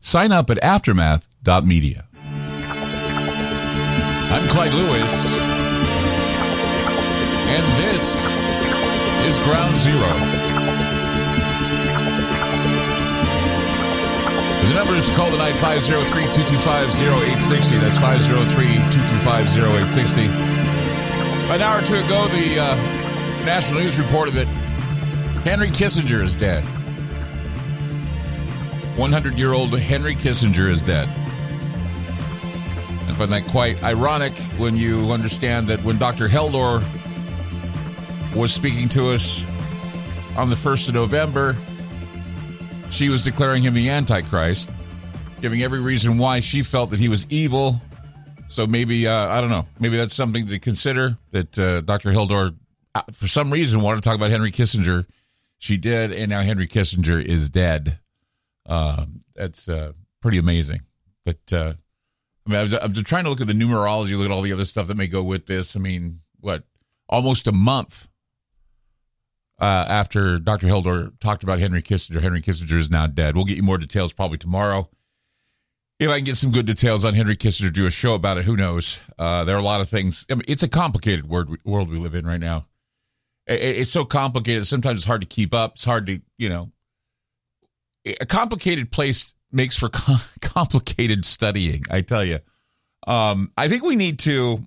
sign up at aftermath.media. I'm Clyde Lewis, and this is Ground Zero. The number is call tonight 503-225-0860. That's 503-225-0860. An hour or two ago, the uh, National News reported that Henry Kissinger is dead. 100 year old Henry Kissinger is dead. I find that quite ironic when you understand that when Dr. Heldor was speaking to us on the 1st of November, she was declaring him the Antichrist, giving every reason why she felt that he was evil. So maybe, uh, I don't know, maybe that's something to consider that uh, Dr. Heldor, uh, for some reason, wanted to talk about Henry Kissinger. She did, and now Henry Kissinger is dead. Uh, that's uh, pretty amazing. But uh, I mean, I was, I'm just trying to look at the numerology, look at all the other stuff that may go with this. I mean, what, almost a month uh, after Dr. Heldor talked about Henry Kissinger. Henry Kissinger is now dead. We'll get you more details probably tomorrow. If I can get some good details on Henry Kissinger, do a show about it. Who knows? Uh, there are a lot of things. I mean, it's a complicated world, world we live in right now. It, it's so complicated. Sometimes it's hard to keep up. It's hard to, you know, a complicated place makes for complicated studying. I tell you. Um, I think we need to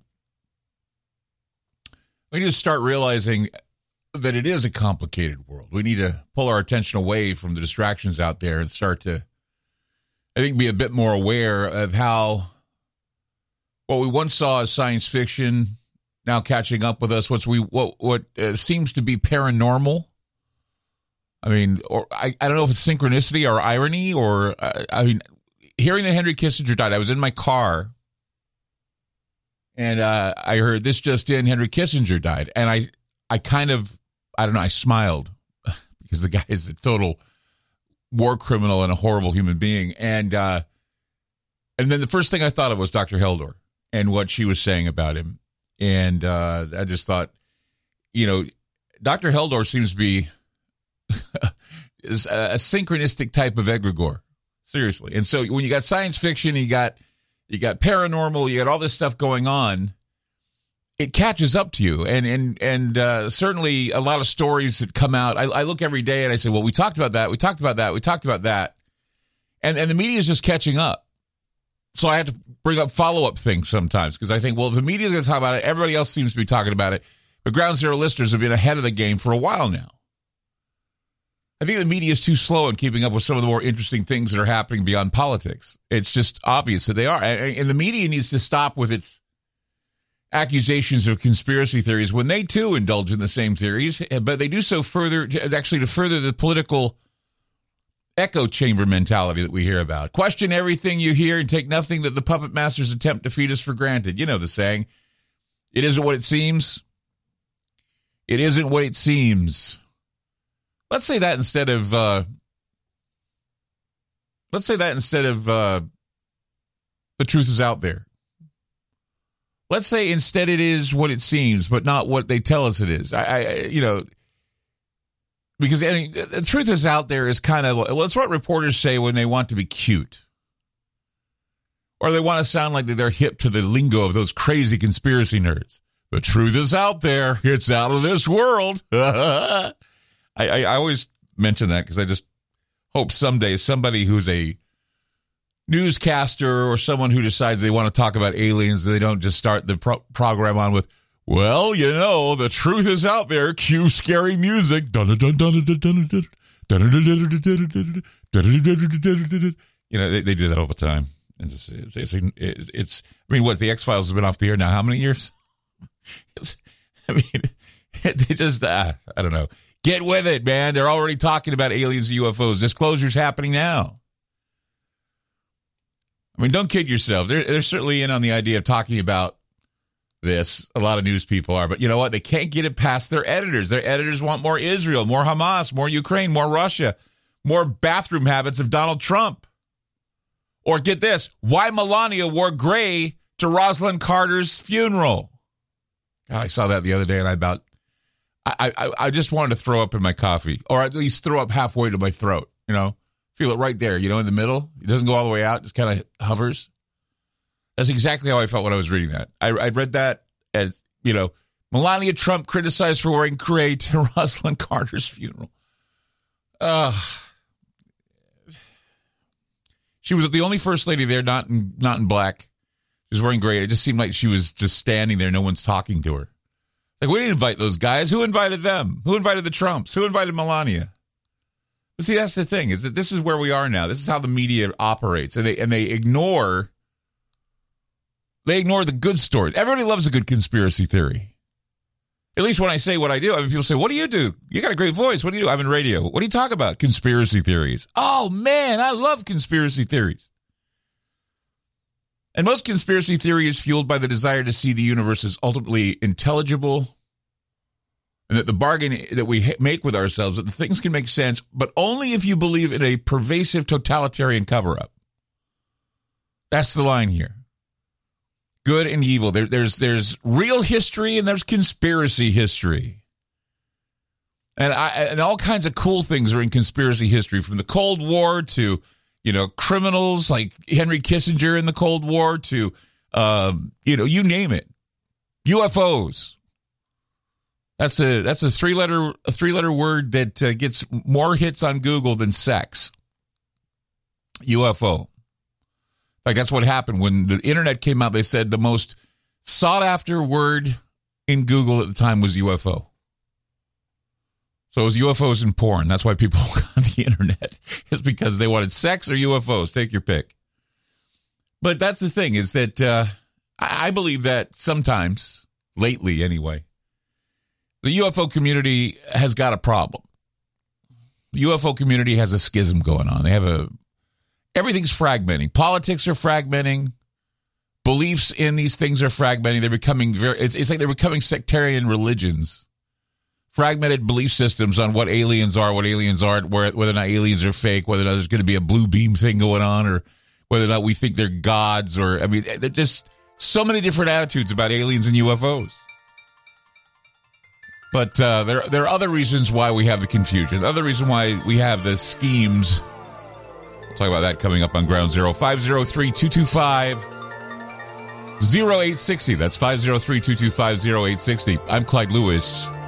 we need to start realizing that it is a complicated world. We need to pull our attention away from the distractions out there and start to, I think, be a bit more aware of how what we once saw as science fiction now catching up with us. What's we what what uh, seems to be paranormal. I mean, or I, I don't know if it's synchronicity or irony or uh, I mean, hearing that Henry Kissinger died, I was in my car and uh, I heard this just in: Henry Kissinger died, and I I kind of I don't know. I smiled because the guy is a total war criminal and a horrible human being. And uh, and then the first thing I thought of was Dr. Heldor and what she was saying about him. And uh, I just thought, you know, Dr. Heldor seems to be is a synchronistic type of egregore, seriously. And so when you got science fiction, you got you got paranormal, you got all this stuff going on it catches up to you. And and and uh, certainly a lot of stories that come out. I, I, look every day and i say well we talked about that we talked about that we talked about that. And and the media is just catching up. So i have to bring up follow-up things sometimes because i think well if the media is going to talk about it everybody else seems to be talking about it. But ground zero listeners have been ahead of the game for a while now i think the media is too slow in keeping up with some of the more interesting things that are happening beyond politics it's just obvious that they are and, the media needs to stop with its accusations of conspiracy theories when they too indulge in the same theories, but they do so further, actually, to further the political echo chamber mentality that we hear about. Question everything you hear and take nothing that the puppet masters attempt to feed us for granted. You know the saying. It isn't what it seems. It isn't what it seems. Let's say that instead of, uh, let's say that instead of, uh, the truth is out there. Let's say instead it is what it seems, but not what they tell us it is. I, I you know, because I mean, the truth is out there is kind of well, it's what reporters say when they want to be cute, or they want to sound like they're hip to the lingo of those crazy conspiracy nerds. The truth is out there. It's out of this world. I, I, always mention that because I just hope someday somebody who's a newscaster or someone who decides they want to talk about aliens, they don't just start the pro- program on with, well, you know, the truth is out there. Cue scary music. You know, they, they do that all the time. It's, it's, it's, it's, I mean, what, the X Files has been off the air now how many years? I mean, they just, uh, I don't know. Get with it, man. They're already talking about aliens and UFOs. Disclosure's happening now. I mean, don't kid yourself. They're, they're certainly in on the idea of talking about this. A lot of news people are, but you know what? They can't get it past their editors. Their editors want more Israel, more Hamas, more Ukraine, more Russia, more bathroom habits of Donald Trump. Or get this why Melania wore gray to Rosalynn Carter's funeral. God, I saw that the other day and I about, I, I, I just wanted to throw up in my coffee or at least throw up halfway to my throat, you know? Feel it right there, you know, in the middle. It doesn't go all the way out, just kind of hovers. That's exactly how I felt when I was reading that. I, I read that as, you know, Melania Trump criticized for wearing gray to Rosalynn Carter's funeral. Uh, she was the only first lady there, not in, not in black. She was wearing gray. It just seemed like she was just standing there. No one's talking to her. Like, we didn't invite those guys. Who invited them? Who invited the Trumps? Who invited Melania? But see, that's the thing is that this is where we are now. This is how the media operates, and they and they ignore they ignore the good stories. Everybody loves a good conspiracy theory. At least when I say what I do, I mean, people say, "What do you do? You got a great voice. What do you do?" I'm in radio. What do you talk about? Conspiracy theories. Oh man, I love conspiracy theories. And most conspiracy theory is fueled by the desire to see the universe as ultimately intelligible, and that the bargain that we make with ourselves that the things can make sense, but only if you believe in a pervasive totalitarian cover up. That's the line here. Good and evil. There, there's there's real history and there's conspiracy history. And I and all kinds of cool things are in conspiracy history, from the Cold War to you know criminals like Henry Kissinger in the Cold War to um, you know you name it, UFOs. That's a that's a three letter a three letter word that uh, gets more hits on Google than sex. UFO. Like that's what happened when the internet came out. They said the most sought after word in Google at the time was UFO. So it was UFOs and porn. That's why people on the internet is because they wanted sex or UFOs. Take your pick. But that's the thing is that uh, I believe that sometimes, lately anyway, the UFO community has got a problem. The UFO community has a schism going on. They have a everything's fragmenting. Politics are fragmenting. Beliefs in these things are fragmenting. They're becoming very. It's, it's like they're becoming sectarian religions. Fragmented belief systems on what aliens are, what aliens aren't, whether or not aliens are fake, whether or not there's going to be a blue beam thing going on, or whether or not we think they're gods, or I mean, they're just so many different attitudes about aliens and UFOs. But uh, there, there are other reasons why we have the confusion. Other reason why we have the schemes. We'll talk about that coming up on Ground Zero. 503 225 0860. That's 503 225 0860. I'm Clyde Lewis.